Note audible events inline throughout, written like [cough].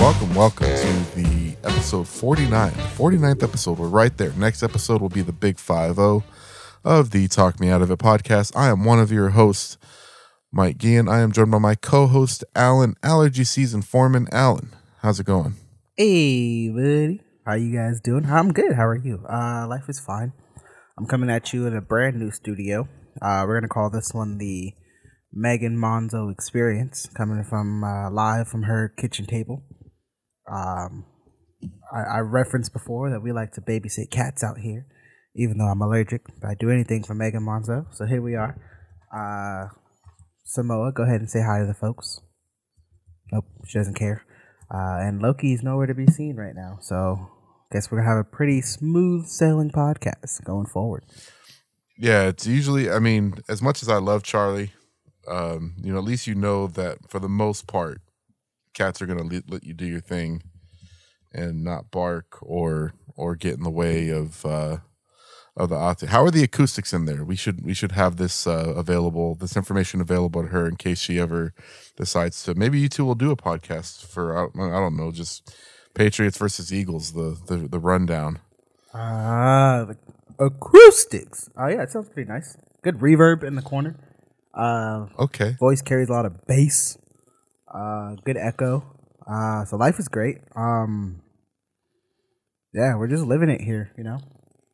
welcome, welcome to the episode 49, 49th episode. We're right there. Next episode will be the big 5 0 of the Talk Me Out of It podcast. I am one of your hosts, Mike Gian. I am joined by my co host, Alan, allergy season foreman. Alan, how's it going? Hey, buddy. How you guys doing? I'm good. How are you? Uh, life is fine. I'm coming at you in a brand new studio. Uh, we're gonna call this one the Megan Monzo Experience, coming from uh, live from her kitchen table. Um, I, I referenced before that we like to babysit cats out here, even though I'm allergic. I do anything for Megan Monzo, so here we are. Uh, Samoa, go ahead and say hi to the folks. Nope, she doesn't care. Uh, and Loki is nowhere to be seen right now, so guess we're gonna have a pretty smooth sailing podcast going forward. Yeah, it's usually, I mean, as much as I love Charlie, um, you know, at least you know that for the most part, cats are going to let, let you do your thing and not bark or or get in the way of uh of the audio. How are the acoustics in there? We should we should have this uh, available, this information available to her in case she ever decides to. Maybe you two will do a podcast for I don't, I don't know, just Patriots versus Eagles, the the, the rundown. Ah, the acoustics. Oh yeah, it sounds pretty nice. Good reverb in the corner. Uh, Okay. voice carries a lot of bass. Uh, good echo. Uh, so life is great. Um, yeah, we're just living it here, you know.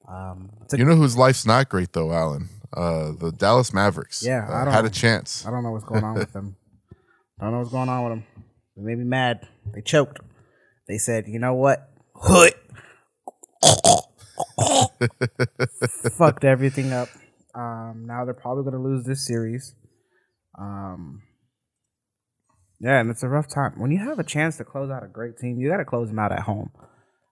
Um, You know whose life's not great though, Alan? Uh, the Dallas Mavericks. Yeah, I uh, don't had a chance. I don't know what's going on with them. I don't know what's going on with them. They made me mad. They choked. They said, you know what? Hood. [laughs] Fucked everything up. Um, now they're probably going to lose this series. Um, yeah, and it's a rough time. When you have a chance to close out a great team, you got to close them out at home.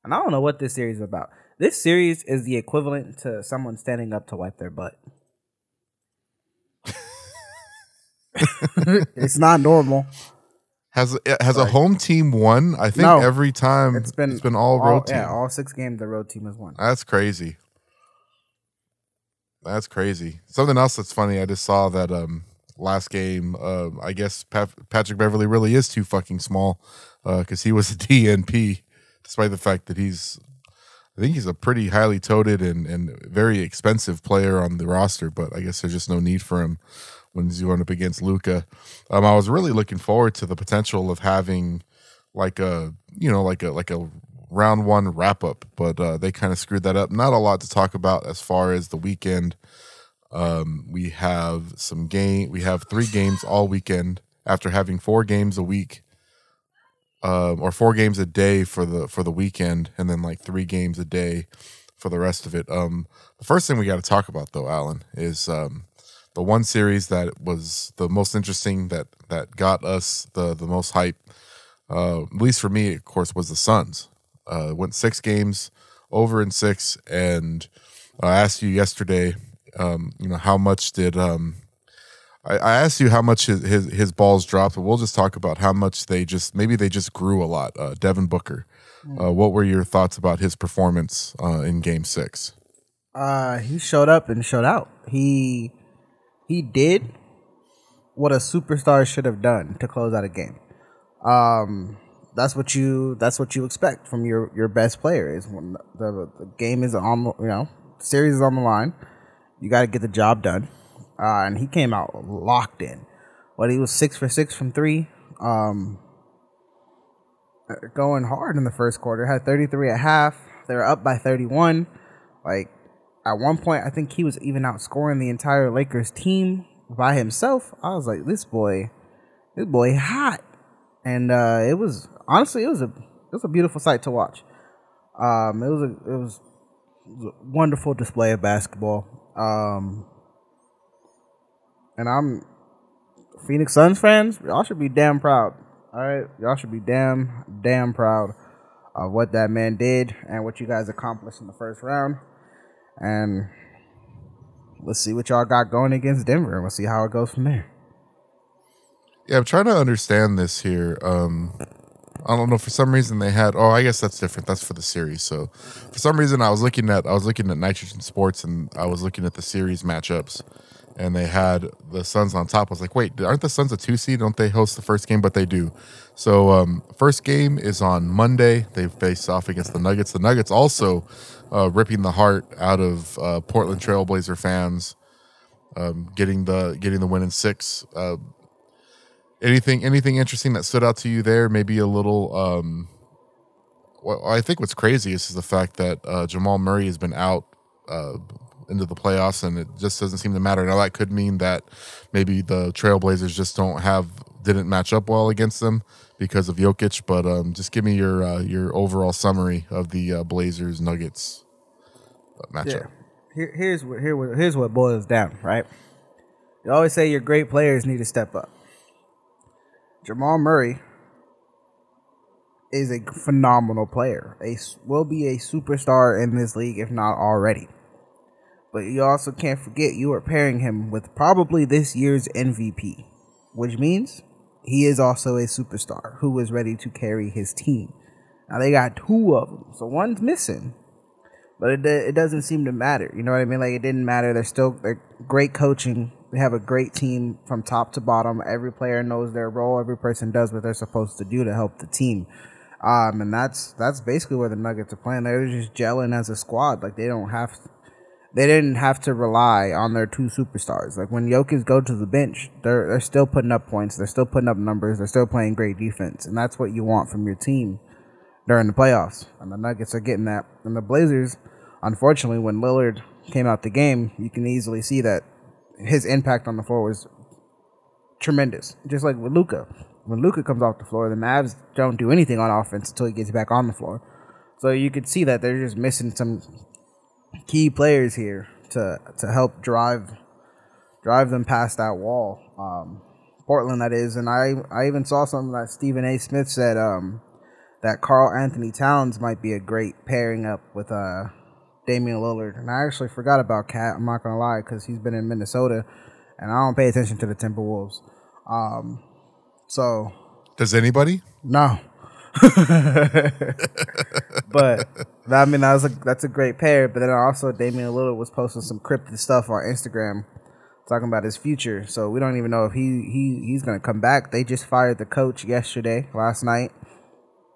And I don't know what this series is about. This series is the equivalent to someone standing up to wipe their butt. [laughs] it's not normal. Has has a home team won? I think No. every time It's been it's been all road team. Yeah, all six games the road team has won. That's crazy. That's crazy. Something else that's funny. I just saw that um last game. Uh, I guess Pat- Patrick Beverley really is too fucking small because he was a [laughs] DNP, despite the fact that he's. I think he's a pretty highly touted and, and very expensive player on the roster, but I guess there's just no need for him when he's going up against Luka. Um, I was really looking forward to the potential of having like a you know like a like a round one wrap up, but uh, they kind of screwed that up. Not a lot to talk about as far as the weekend. Um, we have some game. We have three games all weekend after having four games a week, um, or four games a day for the for the weekend, and then like three games a day for the rest of it. Um, the first thing we got to talk about though, Alan, is um, the one series that was the most interesting that that got us the the most hype. Uh, at least for me, of course, was the Suns. Uh, went six games over in six, and I asked you yesterday, um, you know, how much did um, I, I asked you how much his, his his balls dropped, but we'll just talk about how much they just maybe they just grew a lot. Uh, Devin Booker, uh, what were your thoughts about his performance uh, in Game Six? Uh, he showed up and showed out. He he did what a superstar should have done to close out a game. Um, that's what you that's what you expect from your your best player is when the, the game is on you know series is on the line. You got to get the job done. Uh, and he came out locked in. But he was six for six from three. Um, uh, going hard in the first quarter. Had 33 at half. They were up by 31. Like at one point, I think he was even outscoring the entire Lakers team by himself. I was like, this boy, this boy hot, and uh, it was honestly, it was a it was a beautiful sight to watch. Um, it was a it was, it was a wonderful display of basketball. Um, and I'm Phoenix Suns fans. Y'all should be damn proud. All right, y'all should be damn damn proud of what that man did and what you guys accomplished in the first round. And let's see what y'all got going against Denver, and we'll see how it goes from there. Yeah, I'm trying to understand this here. Um, I don't know. For some reason, they had. Oh, I guess that's different. That's for the series. So, for some reason, I was looking at I was looking at Nitrogen Sports, and I was looking at the series matchups, and they had the Suns on top. I was like, wait, aren't the Suns a two seed? Don't they host the first game? But they do. So um, first game is on Monday. They face off against the Nuggets. The Nuggets also uh, ripping the heart out of uh, Portland Trailblazer fans, um, getting the getting the win in six. Uh, anything anything interesting that stood out to you there? Maybe a little. Um, well, I think what's crazy is, is the fact that uh, Jamal Murray has been out uh, into the playoffs, and it just doesn't seem to matter. Now that could mean that maybe the Trailblazers just don't have didn't match up well against them because of Jokic. But um, just give me your uh, your overall summary of the uh, Blazers Nuggets uh, matchup. Yeah. Here, here's what here, here's what boils down, right? You always say your great players need to step up. Jamal Murray is a phenomenal player. A will be a superstar in this league, if not already. But you also can't forget you are pairing him with probably this year's MVP, which means he is also a superstar who is ready to carry his team. Now they got two of them, so one's missing but it, it doesn't seem to matter. You know what I mean? Like it didn't matter. They're still they're great coaching. They have a great team from top to bottom. Every player knows their role. Every person does what they're supposed to do to help the team. Um, and that's that's basically where the Nuggets are playing. They're just gelling as a squad. Like they don't have, they didn't have to rely on their two superstars. Like when Jokic go to the bench, they're they're still putting up points. They're still putting up numbers. They're still playing great defense, and that's what you want from your team during the playoffs. And the Nuggets are getting that. And the Blazers, unfortunately, when Lillard came out the game, you can easily see that his impact on the floor was tremendous. Just like with Luka. When Luka comes off the floor, the Mavs don't do anything on offense until he gets back on the floor. So you could see that they're just missing some key players here to to help drive drive them past that wall. Um, Portland, that is, and I I even saw something that Stephen A. Smith said um, that Karl Anthony Towns might be a great pairing up with uh, Damian Lillard, and I actually forgot about KAT. I'm not gonna lie because he's been in Minnesota, and I don't pay attention to the Timberwolves. Um, so Does anybody? no. [laughs] but I mean, that was a, that's a great pair. But then also, Damian Lillard was posting some cryptic stuff on Instagram, talking about his future. So we don't even know if he he he's gonna come back. They just fired the coach yesterday, last night.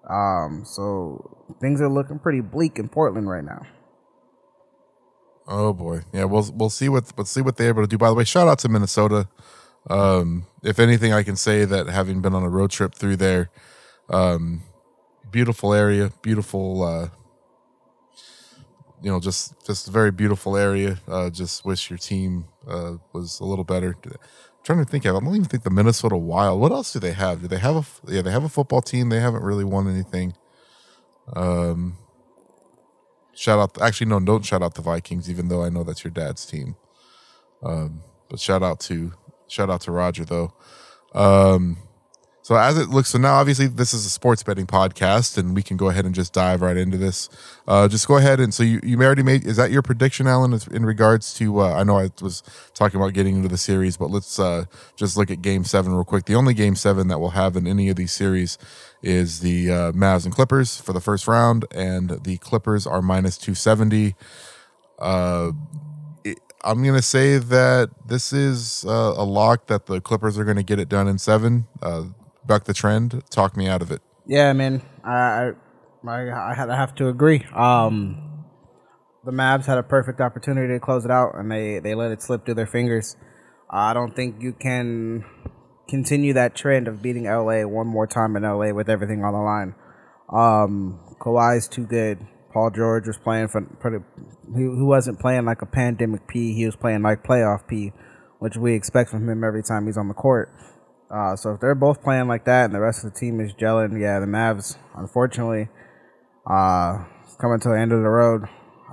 Um, so things are looking pretty bleak in Portland right now. Oh boy, yeah. We'll we'll see what we'll see what they're able to do. By the way, shout out to Minnesota. Um, if anything, I can say that having been on a road trip through there, um, beautiful area, beautiful. Uh, you know, just just a very beautiful area. Uh, just wish your team uh, was a little better. I'm trying to think of. I don't even think the Minnesota Wild. What else do they have? Do they have a Yeah, they have a football team. They haven't really won anything. Um, shout out. Actually, no, don't shout out the Vikings, even though I know that's your dad's team. Um, but shout out to shout out to Roger though. Um, so as it looks, so now obviously this is a sports betting podcast, and we can go ahead and just dive right into this. Uh, just go ahead and so you you already made is that your prediction, Alan, in regards to? Uh, I know I was talking about getting into the series, but let's uh, just look at Game Seven real quick. The only Game Seven that we'll have in any of these series is the uh, Mavs and Clippers for the first round, and the Clippers are minus two seventy. Uh, I'm gonna say that this is uh, a lock that the Clippers are gonna get it done in seven. Uh, buck the trend. Talk me out of it. Yeah, man. I I I have to agree. Um, the Mavs had a perfect opportunity to close it out, and they they let it slip through their fingers. I don't think you can continue that trend of beating LA one more time in LA with everything on the line. Um, Kawhi's too good. Paul George was playing for, he, he wasn't playing like a pandemic P. He was playing like playoff P, which we expect from him every time he's on the court. Uh, so if they're both playing like that and the rest of the team is gelling, yeah, the Mavs, unfortunately, uh, coming to the end of the road.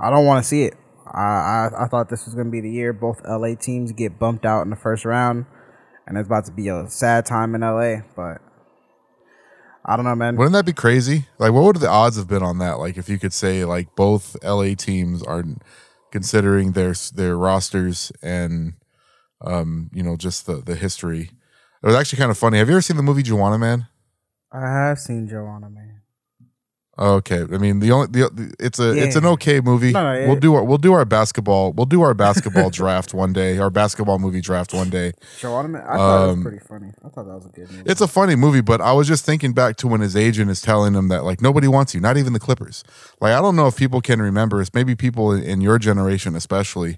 I don't want to see it. I, I I thought this was going to be the year both LA teams get bumped out in the first round, and it's about to be a sad time in LA. But I don't know, man. Wouldn't that be crazy? Like, what would the odds have been on that? Like, if you could say like both LA teams are considering their their rosters and um, you know, just the the history. It was actually kind of funny. Have you ever seen the movie Juwanna Mann? I have seen Juwanna, man. Okay, I mean the only the, the- it's a it's an okay movie. No, no, we'll it- do our we'll do our basketball we'll do our basketball [laughs] draft one day. Our basketball movie draft one day. Shawarma, I thought it Um, was pretty funny. I thought that was a good movie. It's a funny movie, but I was just thinking back to when his agent is telling him that like nobody wants you, not even the Clippers. Like I don't know if people can remember. It's maybe people in, in your generation, especially,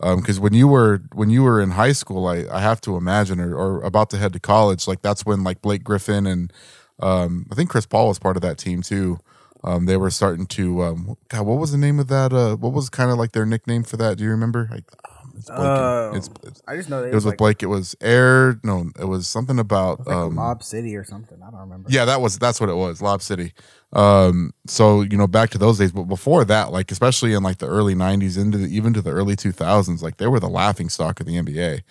because when you were when you were in high school, I, I have to imagine, or, or about to head to college, like that's when like Blake Griffin and um, I think Chris Paul was part of that team too. Um, they were starting to um, God, what was the name of that? Uh, what was kind of like their nickname for that? Do you remember? Like, um, it's. Oh. it's, it's I just know that it was with like, Blake. It was Air. No, it was something about like um, Lob City or something. I don't remember. yeah, that was that's what it was, Lob City. Um, so you know, back to those days, but before that, like especially in like the early '90s into the, even to the early 2000s, like they were the laughing stock of the NBA.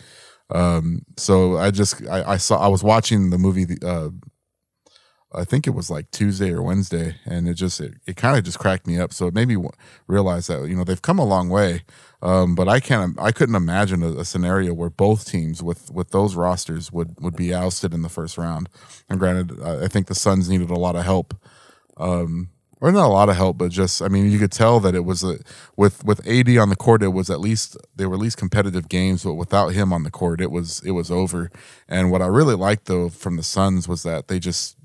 Um, so I just I, I saw I was watching the movie. Uh, I think it was like Tuesday or Wednesday, and it just it, it kind of just cracked me up. So it made me realize that you know they've come a long way, um, but I can't I couldn't imagine a, a scenario where both teams with with those rosters would would be ousted in the first round. And granted, I I think the Suns needed a lot of help, um, or not a lot of help, but just I mean you could tell that it was a with with AD on the court, it was at least they were at least competitive games, but without him on the court, it was it was over. And what I really liked though from the Suns was that they just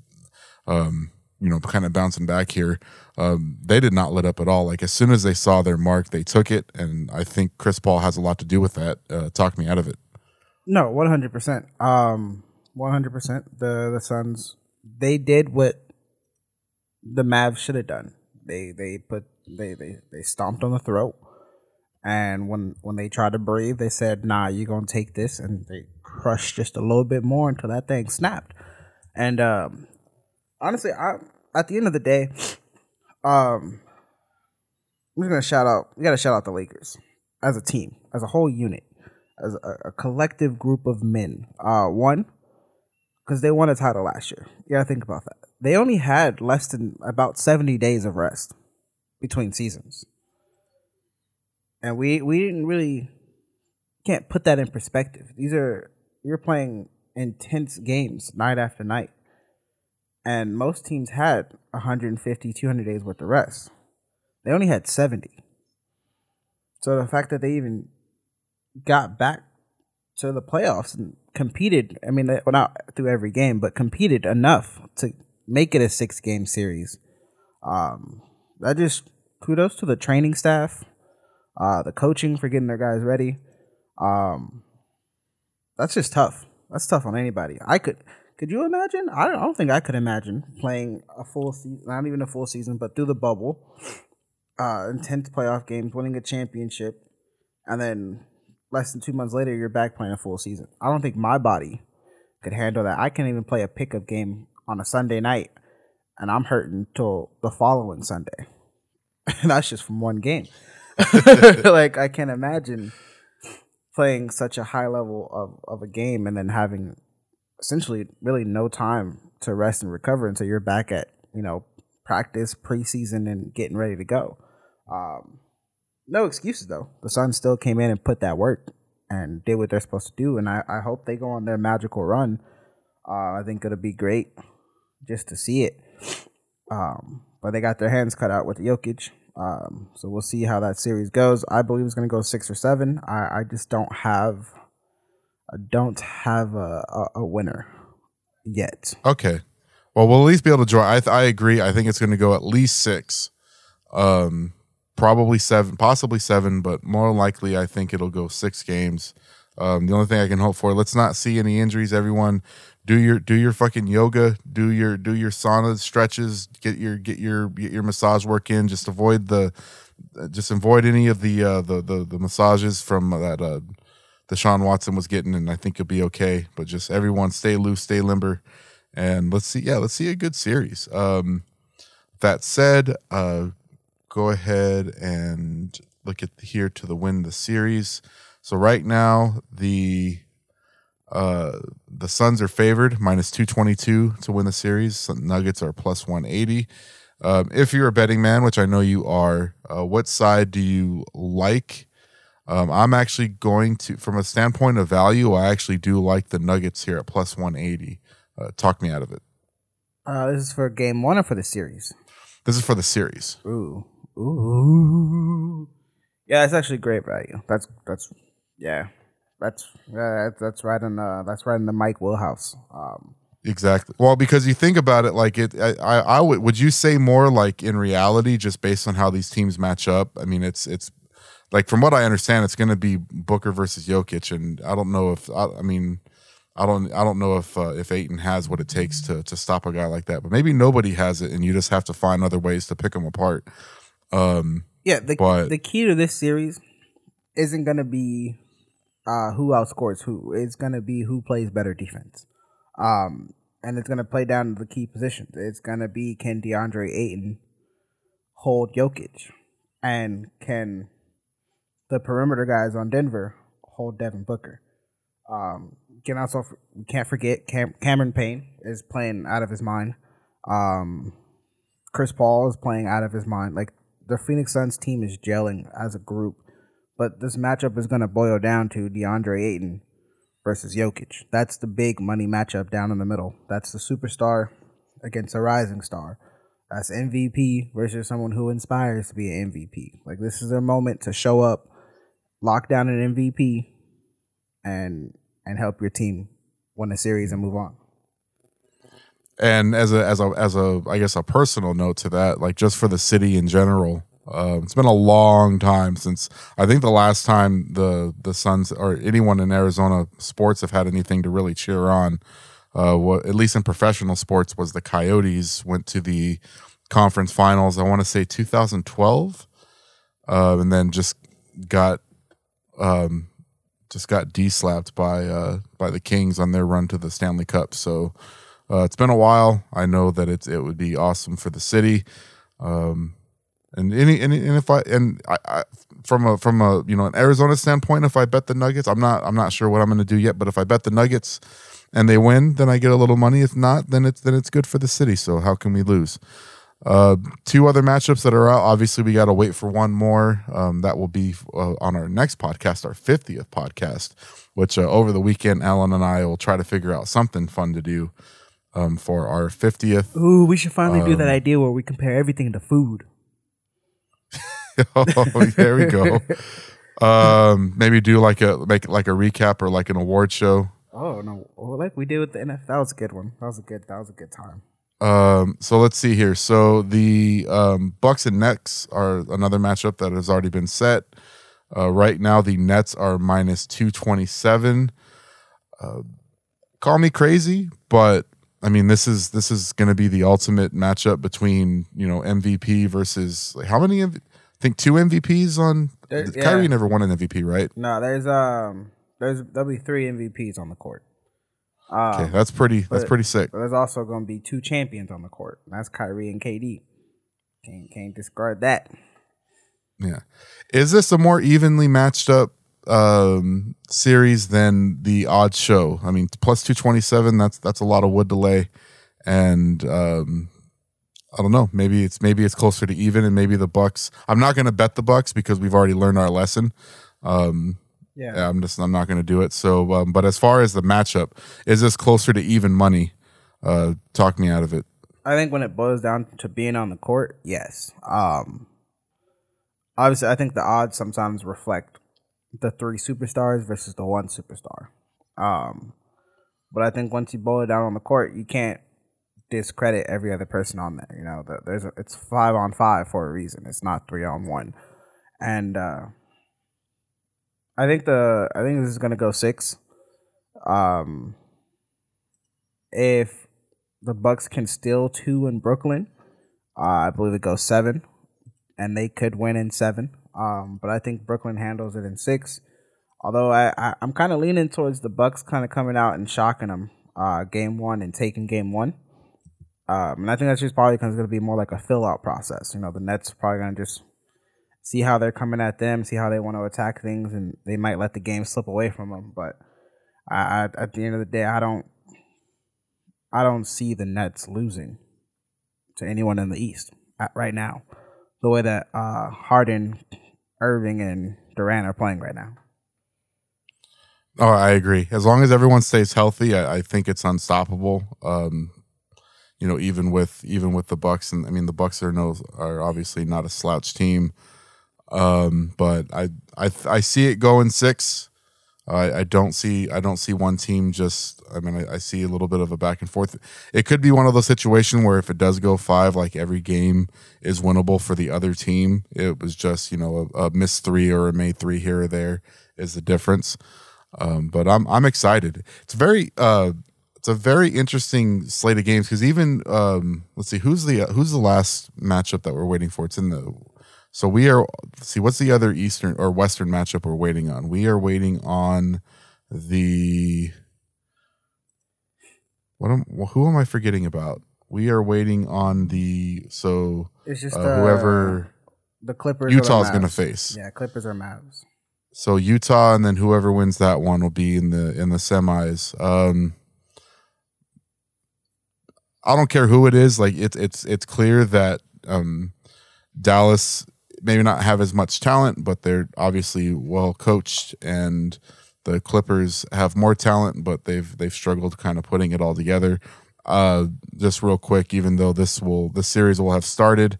um, you know, kind of bouncing back here, um, they did not let up at all. Like as soon as they saw their mark, they took it, and I think Chris Paul has a lot to do with that. Uh, talk me out of it. No, one hundred percent. Um, one hundred percent. The the Suns they did what the Mavs should have done. They they put they they they stomped on the throat, and when when they tried to breathe, they said, "Nah, you're gonna take this," and they crushed just a little bit more until that thing snapped. And um, honestly, I at the end of the day, um, I'm just gonna shout out. We gotta shout out the Lakers as a team, as a whole unit as a, a collective group of men. Uh, one, because they won a title last year. Gotta think about that. They only had less than about seventy days of rest between seasons, and we we didn't really can't put that in perspective. These are you're playing intense games night after night, and most teams had 150, 200 days worth of rest. They only had seventy. So the fact that they even got back to the playoffs and competed. I mean, well, not through every game, but competed enough to make it a six game series. Um, that just kudos to the training staff, uh, the coaching for getting their guys ready. Um, that's just tough. That's tough on anybody. I could. Could you imagine? I don't, I don't think I could imagine playing a full season, not even a full season, but through the bubble, uh, intense playoff games, winning a championship, and then less than two months later, you're back playing a full season. I don't think my body could handle that. I can't even play a pickup game on a Sunday night, and I'm hurting till the following Sunday. and [laughs] that's just from one game. [laughs] like I can't imagine playing such a high level of, of a game and then having essentially really no time to rest and recover until you're back at you know practice preseason and getting ready to go. Um, no excuses though. The Suns still came in and put that work and did what they're supposed to do, and I, I hope they go on their magical run. Uh, I think it'll be great just to see it. Um, but they got their hands cut out with the Jokic. Um, so we'll see how that series goes. I believe it's going to go six or seven. I, I just don't have, I don't have a, a, a winner yet. Okay. Well, we'll at least be able to draw. I, I agree. I think it's going to go at least six, um, probably seven, possibly seven, but more likely, I think it'll go six games. Um, the only thing I can hope for, let's not see any injuries. Everyone, do your do your fucking yoga, do your do your sauna stretches, get your get your get your massage work in. Just avoid the, just avoid any of the uh, the, the the massages from that uh, Deshaun Watson was getting, and I think you'll be okay. But just everyone, stay loose, stay limber and let's see yeah let's see a good series. Um that said uh go ahead and look at here to the win the series. So right now the uh the suns are favored minus 222 to win the series. Nuggets are plus 180 um if you're a betting man which i know you are uh what side do you like um, I'm actually going to, from a standpoint of value, I actually do like the Nuggets here at plus 180. Uh, talk me out of it. Uh, this is for game one or for the series? This is for the series. Ooh, ooh. Yeah, it's actually great value. That's that's yeah, that's yeah, that's right in the that's right in the Mike Wheelhouse. Um, Exactly. Well, because you think about it, like it, I, I, I would. Would you say more like in reality, just based on how these teams match up? I mean, it's it's like from what I understand, it's going to be Booker versus Jokic, and I don't know if I, I mean, I don't I don't know if uh, if Ayton has what it takes to to stop a guy like that, but maybe nobody has it, and you just have to find other ways to pick them apart. Um, yeah, the But- the key to this series isn't gonna be uh, who outscores who. It's gonna be who plays better defense. Um, and it's gonna play down to the key positions. It's gonna be can DeAndre Ayton hold Jokic, and can the perimeter guys on Denver hold Devin Booker. Um, can also we can't forget Cam- Cameron Payne is playing out of his mind. Um, Chris Paul is playing out of his mind. Like the Phoenix Suns team is gelling as a group, but this matchup is going to boil down to DeAndre Ayton versus Jokic. That's the big money matchup down in the middle. That's the superstar against a rising star. That's MVP versus someone who inspires to be an MVP. Like this is their moment to show up, lock down an MVP, and and help your team win a series and move on. and as a as a as a I guess a personal note to that, like just for the city in general, uh, it's been a long time since I think the last time the the Suns or anyone in Arizona sports have had anything to really cheer on. Uh, what at least in professional sports was the Coyotes went to the conference finals. I want to say 2012, uh, and then just got um, just got de-slapped by uh, by the Kings on their run to the Stanley Cup. So uh, it's been a while. I know that it's it would be awesome for the city. Um, and any, any and if I and I, I from a from a you know an Arizona standpoint, if I bet the Nuggets, I'm not I'm not sure what I'm going to do yet. But if I bet the Nuggets and they win, then I get a little money. If not, then it's then it's good for the city. So how can we lose? Uh, two other matchups that are out. Obviously, we got to wait for one more. Um, that will be uh, on our next podcast, our 50th podcast, which uh, over the weekend, Alan and I will try to figure out something fun to do um, for our 50th. Ooh, we should finally do that idea where we compare everything to food. [laughs] oh, there we go. Um, maybe do like a make like a recap or like an award show. Oh no! Well, like we did with the NFL, that was a good one. That was a good. That was a good time. Um, so let's see here. So the um, Bucks and Nets are another matchup that has already been set. Uh, right now, the Nets are minus two twenty seven. Uh, call me crazy, but I mean this is this is going to be the ultimate matchup between you know MVP versus like, how many? MV- I think two MVPs on. There- Kyrie yeah. never won an MVP, right? No, there's um, there's there'll be three MVPs on the court. Um, Okay, that's pretty. That's pretty sick. But there's also going to be two champions on the court. That's Kyrie and KD. Can't can't discard that. Yeah. Is this a more evenly matched up um series than the odds show? I mean, plus 227, that's that's a lot of wood to lay. And um I don't know, maybe it's maybe it's closer to even and maybe the Bucks. I'm not going to bet the Bucks because we've already learned our lesson. Um Yeah. I'm just I'm not going to do it. So um, but as far as the matchup, is this closer to even money? Uh talk me out of it. I think when it boils down to being on the court, yes. Um, obviously, I think the odds sometimes reflect the three superstars versus the one superstar. Um, but I think once you boil it down on the court, you can't discredit every other person on there. You know, the, there's a, it's five on five for a reason. It's not three on one, and uh, I think the I think this is gonna go six. Um, if the Bucks can steal two in Brooklyn. Uh, I believe it goes seven, and they could win in seven. Um, but I think Brooklyn handles it in six. Although I, I I'm kind of leaning towards the Bucks kind of coming out and shocking them uh, game one and taking game one. Um, and I think that's just probably because it's going to be more like a fill out process. You know, the Nets are probably to just see how they're coming at them, see how they want to attack things, and they might let the game slip away from them. But I, I, at the end of the day, I don't I don't see the Nets losing to anyone in the East right now. The way that uh, Harden, Irving, and Durant are playing right now. Oh, I agree. As long as everyone stays healthy, I, I think it's unstoppable. Um, you know, even with even with the Bucks, and I mean the Bucks are no are obviously not a slouch team, um, but I I I see it going six. I, I don't see I don't see one team just I mean I, I, see a little bit of a back and forth. It could be one of those situations where if it does go five, like every game is winnable for the other team. It was just you know a, a missed three or a made three here or there is the difference. Um, but I'm I'm excited. It's very uh, it's a very interesting slate of games because even um, let's see who's the who's the last matchup that we're waiting for. It's in the so we are see what's the other eastern or western matchup we're waiting on. We are waiting on the what am who am I forgetting about? We are waiting on the so it's just uh, whoever uh, the Clippers Utah's going to face. Yeah, Clippers or Mavs. So Utah and then whoever wins that one will be in the in the semis. Um I don't care who it is. Like it's it's it's clear that um Dallas maybe not have as much talent, but they're obviously well coached, and the Clippers have more talent, but they've they've struggled kind of putting it all together. Uh, just real quick, even though this will this series will have started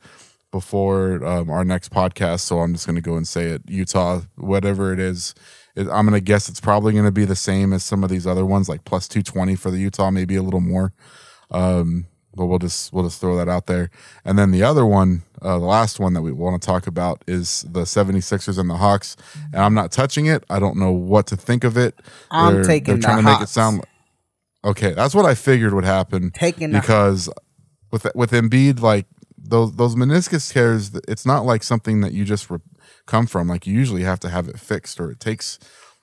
before um, our next podcast, so I'm just going to go and say it. Utah, whatever it is, it, I'm going to guess it's probably going to be the same as some of these other ones, like plus 220 for the Utah, maybe a little more. Um, but we'll just we'll just throw that out there. And then the other one, uh, the last one that we want to talk about is the 76ers and the Hawks. And I'm not touching it. I don't know what to think of it. I'm they're, taking they're trying the to Hawks. make it sound Okay, that's what I figured would happen. Taking because with with Embiid like those those meniscus tears, it's not like something that you just re- come from. Like you usually have to have it fixed, or it takes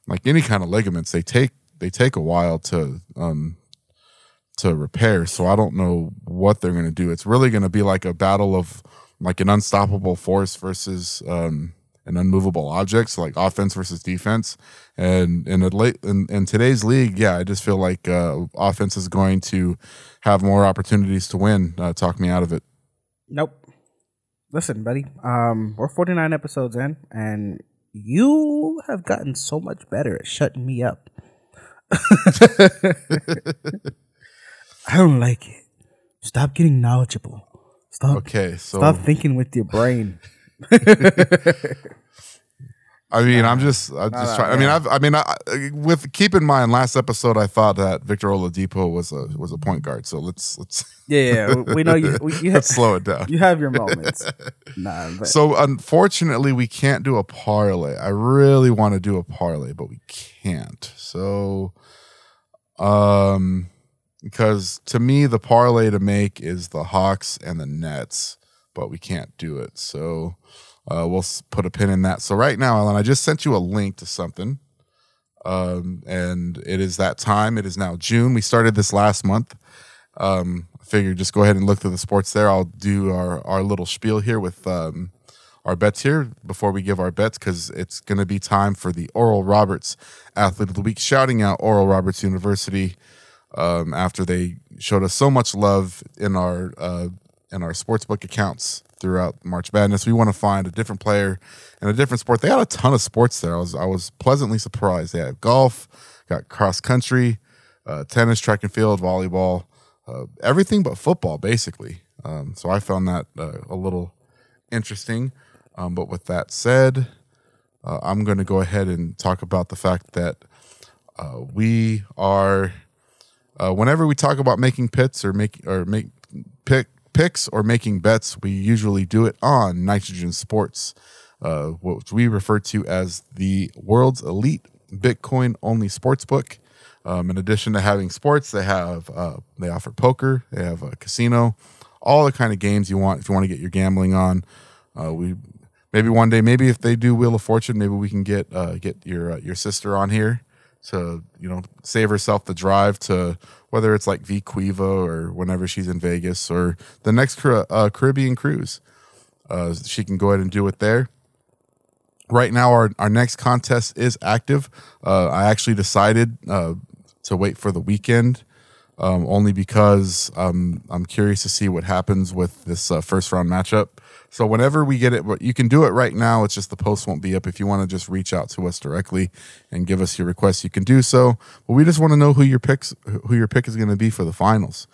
like any kind of ligaments. They take they take a while to um to repair. So I don't know what they're going to do. It's really going to be like a battle of like an unstoppable force versus um, an unmovable object, so like offense versus defense. And in a late in, in today's league, yeah, I just feel like uh, offense is going to have more opportunities to win. Uh, talk me out of it. Nope. Listen, buddy. Um, we're 49 episodes in, and you have gotten so much better at shutting me up. [laughs] [laughs] I don't like it. Stop getting knowledgeable. Stop. Okay, so stop thinking with your brain. [laughs] I mean, I'm just, I'm just trying. I mean, I've, I mean, I, with keep in mind, last episode I thought that Victor Oladipo was a was a point guard. So let's let's. Yeah, yeah, we know you. We, you have, let's [laughs] slow it down. You have your moments. [laughs] nah, but. So unfortunately, we can't do a parlay. I really want to do a parlay, but we can't. So, um, because to me the parlay to make is the Hawks and the Nets, but we can't do it. So uh, we'll put a pin in that. So right now, Alan, I just sent you a link to something, um, and it is that time. It is now June. We started this last month. Um, I just go ahead and look through the sports there. I'll do our our little spiel here with. Um, our bets here before we give our bets because it's going to be time for the Oral Roberts Athlete of the Week. Shouting out Oral Roberts University um, after they showed us so much love in our uh, in our sportsbook accounts throughout March Madness. We want to find a different player and a different sport. They had a ton of sports there. I was I was pleasantly surprised. They had golf, got cross country, uh, tennis, track and field, volleyball, uh, everything but football, basically. Um, so I found that uh, a little interesting. Um, but with that said, uh, I'm going to go ahead and talk about the fact that uh, we are uh, whenever we talk about making pits or make or make pick picks or making bets, we usually do it on Nitrogen Sports, uh, what we refer to as the world's elite Bitcoin only sports book. Um, in addition to having sports, they have uh, they offer poker, they have a casino, all the kind of games you want if you want to get your gambling on. Uh, we maybe one day, maybe if they do Wheel of Fortune, maybe we can get uh, get your uh, your sister on here to you know save herself the drive to whether it's like Vee Quiva or whenever she's in Vegas or the next uh, Caribbean cruise. Uh, she can go ahead and do it there. Right now, our, our next contest is active. Uh, I actually decided uh, to wait for the weekend um, only because um, I'm curious to see what happens with this uh, first round matchup. So whenever we get it, but you can do it right now. It's just the post won't be up. If you want to just reach out to us directly and give us your requests, you can do so. But we just want to know who your picks, who your pick is going to be for the finals.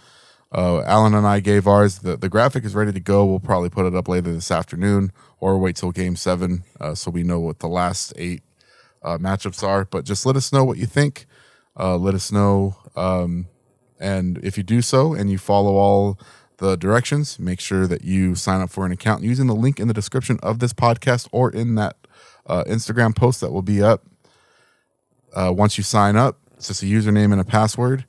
Uh, Alan and I gave ours. The, the graphic is ready to go. We'll probably put it up later this afternoon or wait till game seven uh, so we know what the last eight uh, matchups are. But just let us know what you think. Uh, let us know. Um, and if you do so and you follow all the directions, make sure that you sign up for an account using the link in the description of this podcast or in that uh, Instagram post that will be up. Uh, once you sign up, it's just a username and a password.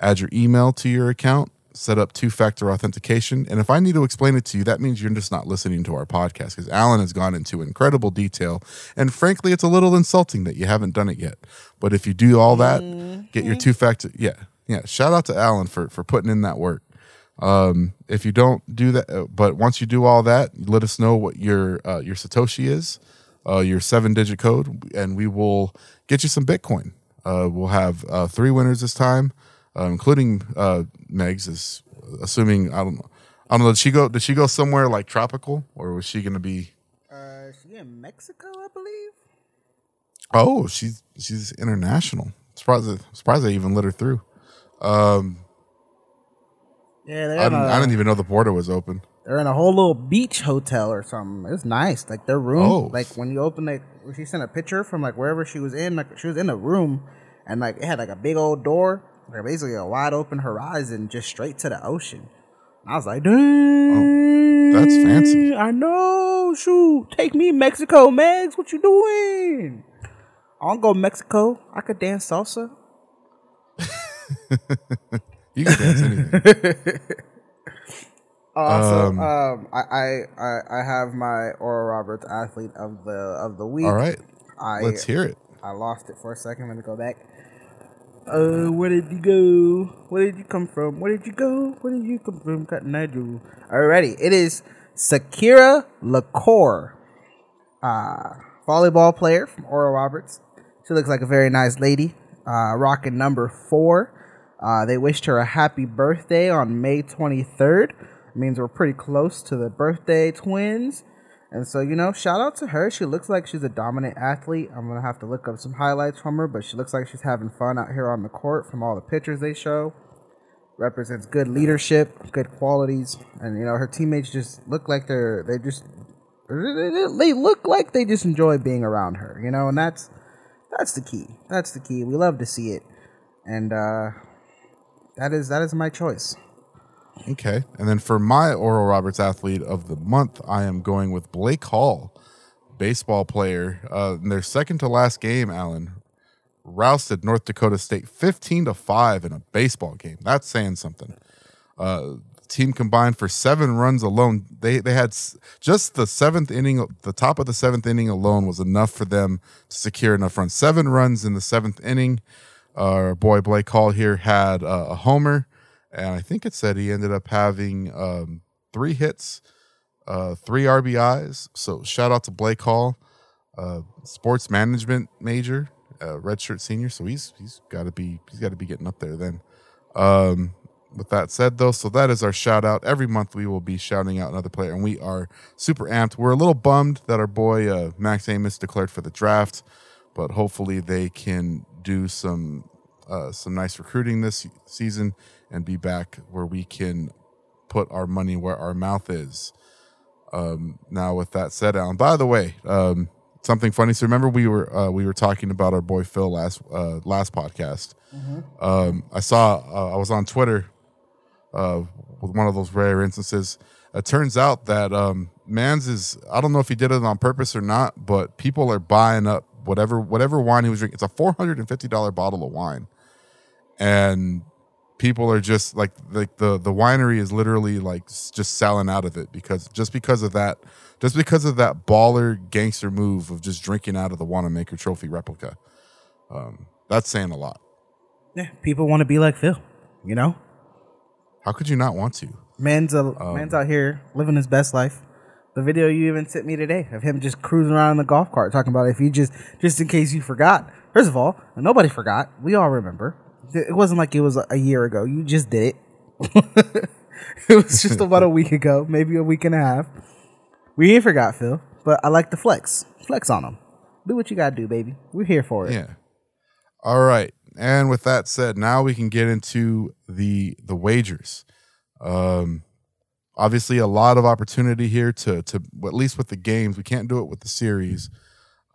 Add your email to your account set up two factor authentication. And if I need to explain it to you, that means you're just not listening to our podcast because Alan has gone into incredible detail. And frankly, it's a little insulting that you haven't done it yet. But if you do all that, mm-hmm. get your two factor. Yeah. Yeah. Shout out to Alan for, for putting in that work. Um, if you don't do that, uh, but once you do all that, let us know what your, uh, your Satoshi is, uh, your seven digit code, and we will get you some Bitcoin. Uh, we'll have uh, three winners this time uh, including uh, Megs is assuming I don't know. I don't know. Did she go? Did she go somewhere like tropical, or was she going to be? Uh, she in Mexico, I believe. Oh, she's she's international. Surprised, surprised they even let her through. Um, yeah, I didn't, a, I didn't even know the border was open. They're in a whole little beach hotel or something. It's nice. Like their room, oh. like when you open like she sent a picture from like wherever she was in, like she was in a room, and like it had like a big old door, like basically a wide open horizon just straight to the ocean. And I was like, oh, dang, oh, that's fancy. I know. Shoot, take me Mexico, Megs. What you doing? I want to go Mexico. I could dance salsa. [laughs] you can dance anything. [laughs] Also, um, um, I, I I have my Oral Roberts athlete of the of the week. All right, I, let's hear it. I lost it for a second. Let me go back. Uh, where did you go? Where did you come from? Where did you go? Where did you come from, Cotton Eye Joe? Alrighty, it is Sakira Lacour, uh, volleyball player from Oral Roberts. She looks like a very nice lady, uh, rocking number four. Uh, they wished her a happy birthday on May 23rd. It means we're pretty close to the birthday twins. And so, you know, shout out to her. She looks like she's a dominant athlete. I'm going to have to look up some highlights from her, but she looks like she's having fun out here on the court from all the pictures they show. Represents good leadership, good qualities, and you know, her teammates just look like they're they just they look like they just enjoy being around her, you know, and that's that's the key. That's the key. We love to see it. And uh that is that is my choice. Okay. And then for my Oral Roberts athlete of the month, I am going with Blake Hall, baseball player. Uh, in their second to last game, Alan rousted North Dakota State 15 to 5 in a baseball game. That's saying something. Uh, team combined for seven runs alone. They they had just the seventh inning, the top of the seventh inning alone was enough for them to secure enough runs. Seven runs in the seventh inning. Our boy Blake Hall here had uh, a homer and I think it said he ended up having um, three hits, uh, three RBIs. So shout out to Blake Hall, uh, sports management major, uh, redshirt senior. So he's he's got to be he's got to be getting up there then. Um, with that said, though, so that is our shout out. Every month we will be shouting out another player, and we are super amped. We're a little bummed that our boy uh, Max Abmas declared for the draft, but hopefully they can do some uh, some nice recruiting this season and be back where we can put our money where our mouth is. Um, now, with that said, Alan. By the way, um, something funny. So remember we were uh, we were talking about our boy Phil last uh, last podcast. Mm-hmm. Um, I saw uh, I was on Twitter uh, with one of those rare instances. It turns out that um, Mans is I don't know if he did it on purpose or not, but people are buying up whatever whatever wine he was drinking. It's a four hundred and fifty dollar bottle of wine, and people are just like like the the winery is literally like just selling out of it because just because of that just because of that baller gangster move of just drinking out of the Wanamaker Trophy replica. Um, that's saying a lot. Yeah, people want to be like Phil, you know. How could you not want to? Man's a, um, man's out here living his best life. The video you even sent me today of him just cruising around in the golf cart, talking about if you just just in case you forgot. First of all, nobody forgot. We all remember. It wasn't like it was a year ago. You just did it. [laughs] it was just about a [laughs] week ago, maybe a week and a half. We ain't forgot, Phil, but I like the flex. Flex on them. Do what you gotta do, baby. We're here for it. Yeah. All right. And with that said, now we can get into the the wagers. Um, obviously, a lot of opportunity here to to at least with the games. We can't do it with the series.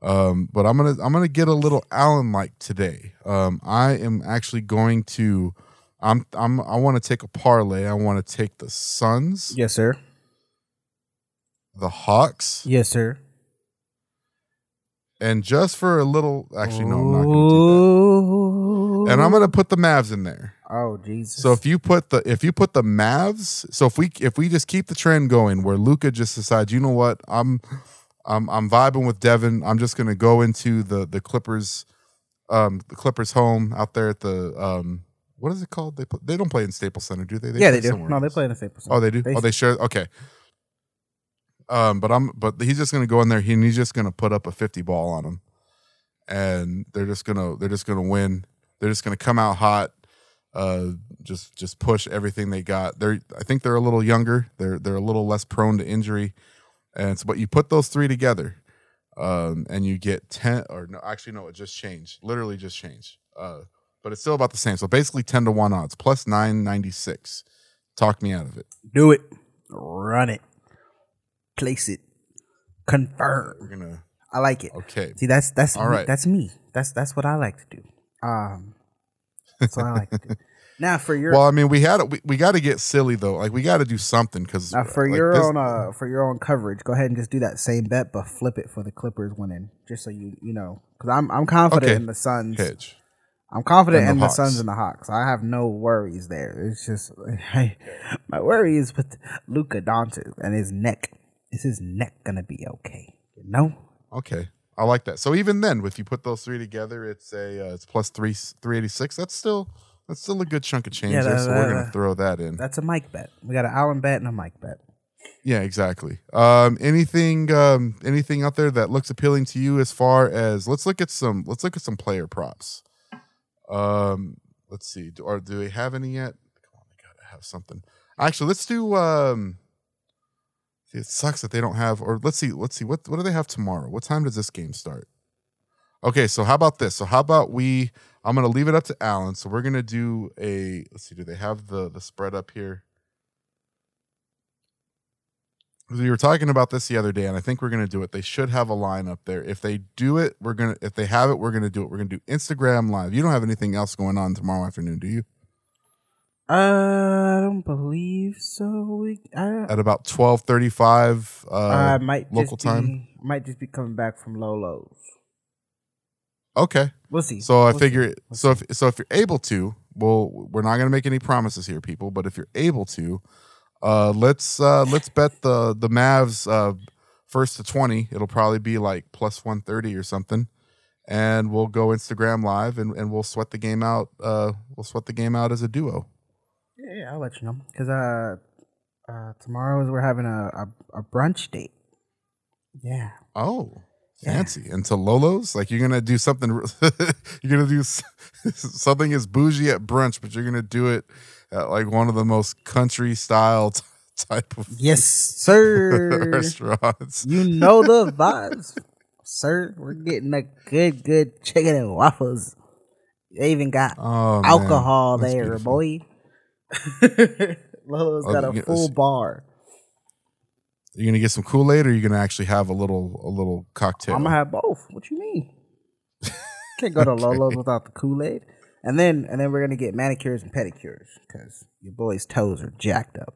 Um, but I'm gonna I'm gonna get a little Alan like today. Um, I am actually going to. I'm I'm I want to take a parlay. I want to take the Suns, Yes, sir. the Hawks, Yes, sir. and just for a little. Actually, no, I'm not gonna do that. And I'm gonna put the Mavs in there. Oh Jesus. So if you put the if you put the Mavs, so if we if we just keep the trend going where Luka just decides, you know what, I'm I'm I'm vibing with Devin. I'm just gonna go into the the Clippers, um, the Clippers home out there at the um, what is it called? They put, they don't play in Staples Center, do they? yeah, they do. No, they play in the Staples. Oh, they do. They- oh, they share. Okay. Um, but I'm but he's just gonna go in there. He, and he's just gonna put up a fifty ball on him, and they're just gonna they're just gonna win. They're just gonna come out hot. Uh, just just push everything they got. They're I think they're a little younger. They're they're a little less prone to injury, and so but you put those three together, um, and you get ten or no actually no it just changed. Literally just changed. Uh, but it's still about the same. So basically ten to one odds plus nine ninety six. Talk me out of it. Do it. Run it. Place it. Confirm. We're gonna I like it. okay. See, that's that's All me, right. that's me. That's that's what I like to do. Um, that's what I like to do. Now for your Well, I mean, we had we, we got to get silly though. Like we got to do something because for your own uh for your own coverage, go ahead and just do that same bet, but flip it for the Clippers winning, just so you you know, because I'm I'm confident Okay. in the Suns. hedge. I'm confident the in the Hawks. Suns and the Hawks. I have no worries there. It's just hey, [laughs] my worry is with Luka Doncic and his neck. Is his neck gonna be okay? You know. Okay, I like that. So even then, if you put those three together, it's a uh, it's plus three three eighty six. That's still that's still a good chunk of change Yeah, there. that- So we're gonna throw that in. That's a Mike bet. We got an Alan bet and a Mike bet. Yeah, exactly. Um, anything um anything out there that looks appealing to you as far as let's look at some let's look at some player props. Um, let's see. Do, or do they have any yet? Come on, they gotta have something. Actually, let's do. Um, it sucks that they don't have. Or let's see. Let's see. What what do they have tomorrow? What time does this game start? Okay, so how about this? So how about we? I'm gonna leave it up to Alan. So we're gonna do a. Let's see. Do they have the the spread up here? We were talking about this the other day, and I think we're gonna do it. They should have a line up there. If they do it, we're gonna. If they have it, we're gonna do it. We're gonna do Instagram live. You don't have anything else going on tomorrow afternoon, do you? Uh, I don't believe so. We, I, At about twelve thirty-five. Uh, I might local just time? Be, might just be coming back from Lolo's. okay. We'll see. So I We'll see. figure. So if so, if you're able to, well, we're not gonna make any promises here, people. But if you're able to, uh, let's uh, let's bet the the Mavs uh, first to twenty. It'll probably be like plus one thirty or something, and we'll go Instagram live and, and we'll sweat the game out. Uh, we'll sweat the game out as a duo. Yeah, yeah, I'll let you know. Cause uh, uh, tomorrow is we're having a, a a brunch date. Yeah. Oh, Yeah. fancy! And to Lolo's, like you're gonna do something. [laughs] you're gonna do [laughs] something as bougie at brunch, but you're gonna do it at like one of the most country style t- type of Yes, sir. [laughs] restaurants. you know the vibes, sir. We're getting a good, good chicken and waffles. They even got Oh, alcohol there, beautiful. boy. [laughs] Lolo's Oh, got a full bar. You're gonna get some Kool Aid, or you're gonna actually have a little a little cocktail. I'm gonna have both. What you mean? Can't go to [laughs] Lolo's without the Kool Aid. And then and then we're gonna get manicures and pedicures because your boy's toes are jacked up.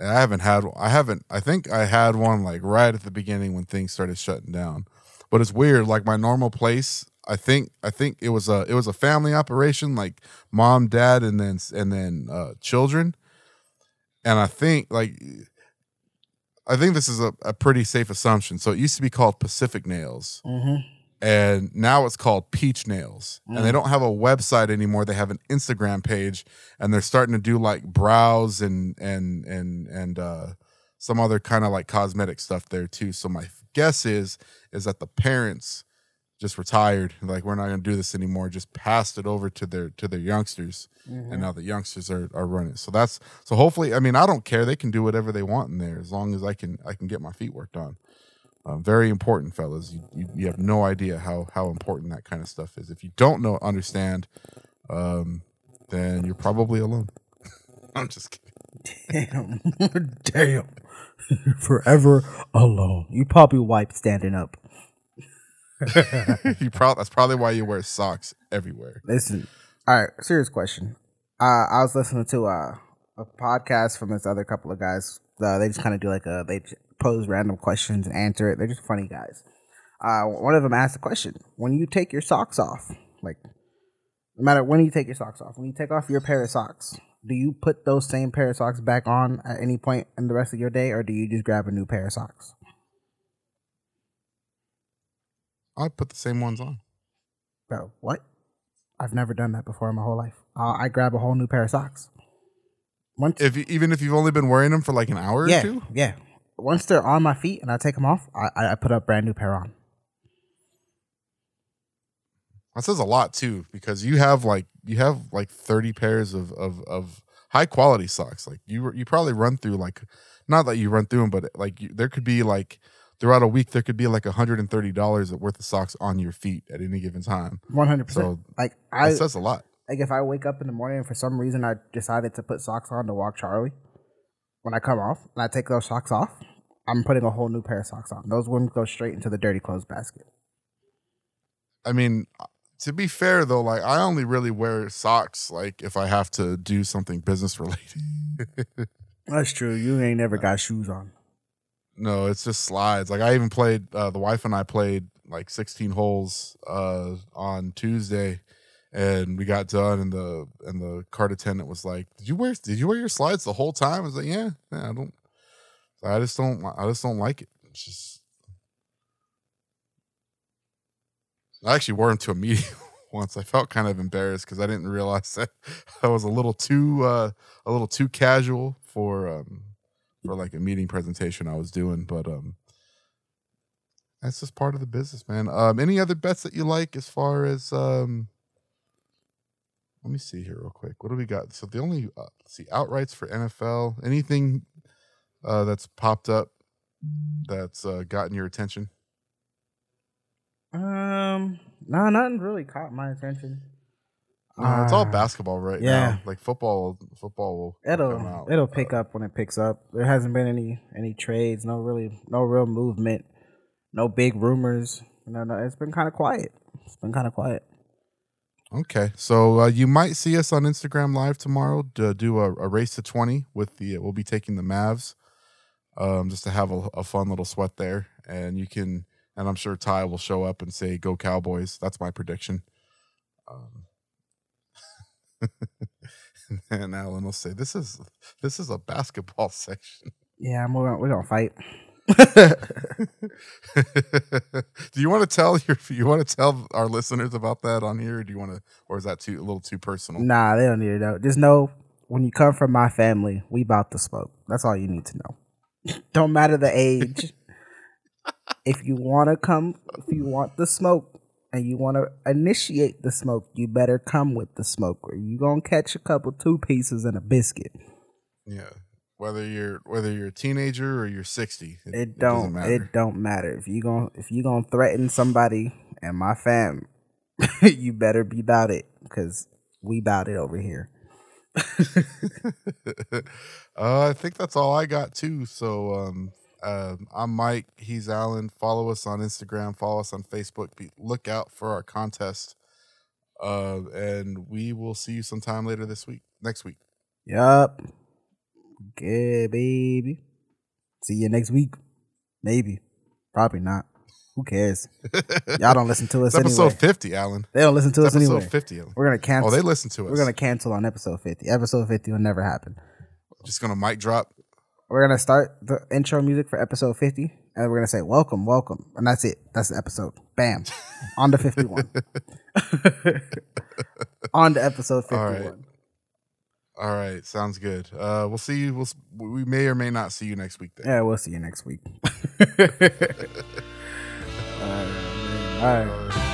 I haven't had. I haven't. I think I had one like right at the beginning when things started shutting down. But it's weird. Like my normal place, I think. I think it was a. It was a family operation, like mom, dad, and then and then uh, children. And I think like. I think this is a, a pretty safe assumption. So it used to be called Pacific Nails, Mm-hmm. and now it's called Peach Nails. And they Mm. don't have a website anymore. They have an Instagram page, and they're starting to do like brows and and and and uh, some other kind of like cosmetic stuff there too. So my guess is is that the parents just retired, like we're not going to do this anymore. Just passed it over to their to their youngsters, Mm-hmm. and now the youngsters are are running. So that's so hopefully. I mean, I don't care. They can do whatever they want in there as long as I can I can get my feet worked on. Um, very important, fellas. You, you you have no idea how how important that kind of stuff is. If you don't know understand, um, then you're probably alone. [laughs] I'm just kidding. Damn. [laughs] Damn. [laughs] Forever alone. You probably wiped standing up. [laughs] you probably that's probably why you wear socks everywhere. Listen. All right, serious question. Uh, I was listening to uh, a podcast from this other couple of guys. Uh, they just kind of do like a they pose random questions and answer it. They're just funny guys. Uh, one of them asked a question: When you take your socks off, like no matter when you take your socks off, when you take off your pair of socks, do you put those same pair of socks back on at any point in the rest of your day, or do you just grab a new pair of socks? I put the same ones on. Bro, what? I've never done that before in my whole life. Uh, I grab a whole new pair of socks. Once, If you, even if you've only been wearing them for like an hour yeah, or two, yeah. Once they're on my feet and I take them off, I, I put a brand new pair on. that says a lot too because you have like you have like thirty pairs of of of high quality socks. Like you you probably run through like not that you run through them, but like you, there could be like throughout a week there could be like hundred and thirty dollars worth of socks on your feet at any given time. 100%. So. Like I That says a lot. like if I wake up in the morning and for some reason I decided to put socks on to walk Charlie, when I come off and I take those socks off, I'm putting a whole new pair of socks on. Those wouldn't go straight into the dirty clothes basket. I mean, uh, to be fair though, like I only really wear socks like if I have to do something business [laughs] related. That's true. You ain't never got shoes on. No, it's just slides. Like I even played uh, the wife and I played like 16 holes uh, on Tuesday, and we got done, and the and the cart attendant was like, "Did you wear Did you wear your slides the whole time?" I was like, "Yeah, yeah I don't. I just don't. I just don't like it. It's just." I actually wore them to a meeting [laughs] once. I felt kind of embarrassed because I didn't realize [laughs] that I was a little too uh, a little too casual for um, for like a meeting presentation I was doing, but um, that's just part of the business, man. Um, any other bets that you like as far as um, let me see here real quick. What do we got? So the only uh, see outrights for NFL. Anything uh, that's popped up that's uh, gotten your attention? Um, no, nothing really caught my attention. No, it's all Uh, basketball right yeah. now. Like football, football will It'll out. it'll pick up when it picks up. There hasn't been any any trades, no really no real movement, no big rumors. No, no, it's been kind of quiet. It's been kind of quiet. Okay, so uh, you might see us on Instagram Live tomorrow to do a, a race to twenty with the. We'll be taking the Mavs, um, just to have a, a fun little sweat there, and you can. And I'm sure Ty will show up and say, "Go Cowboys!" That's my prediction. Um, [laughs] and Alan will say, "This is this is a basketball section." Yeah, we're gonna, we're gonna fight. [laughs] do you want to tell your [laughs] you want to tell our listeners about that on here, or do you want to, or is that too a little too personal? Nah, they don't need to know. Just know when you come from my family, we about to smoke. That's all you need to know. don't matter the age. if you want to come, if you want the smoke and you want to initiate the smoke, you better come with the smoker. or you gonna catch a couple two pieces and a biscuit. Yeah. Whether you're whether you're a teenager or you're 60, it, It don't. It matter. don't matter if you gon' if you gonna threaten somebody and my fam, [laughs] you better be about it because we about it over here. [laughs] uh, I think that's all I got too. So um, uh, I'm Mike. He's Alan. Follow us on Instagram. Follow us on Facebook. Be, look out for our contest. Uh, and we will see you sometime later this week. Next week. Yup. Okay, baby. See you next week. Maybe. Probably not. Who cares? [laughs] Y'all don't listen to us It's episode anyway. 50, Alan. They don't listen to It's us episode anyway. 50. Alan. We're gonna cancel. Oh, they listen to us. We're gonna cancel on episode fifty. Episode fifty will never happen. just gonna mic drop. We're gonna start the intro music for episode fifty, and we're gonna say welcome, welcome, and that's it. That's the episode. Bam, [laughs] on to fifty-one. [laughs] on to episode fifty-one. right. All right, sounds good. Uh, we'll see you. We'll, we may or may not see you next week. Then. Yeah, we'll see you next week. [laughs] All right. All right.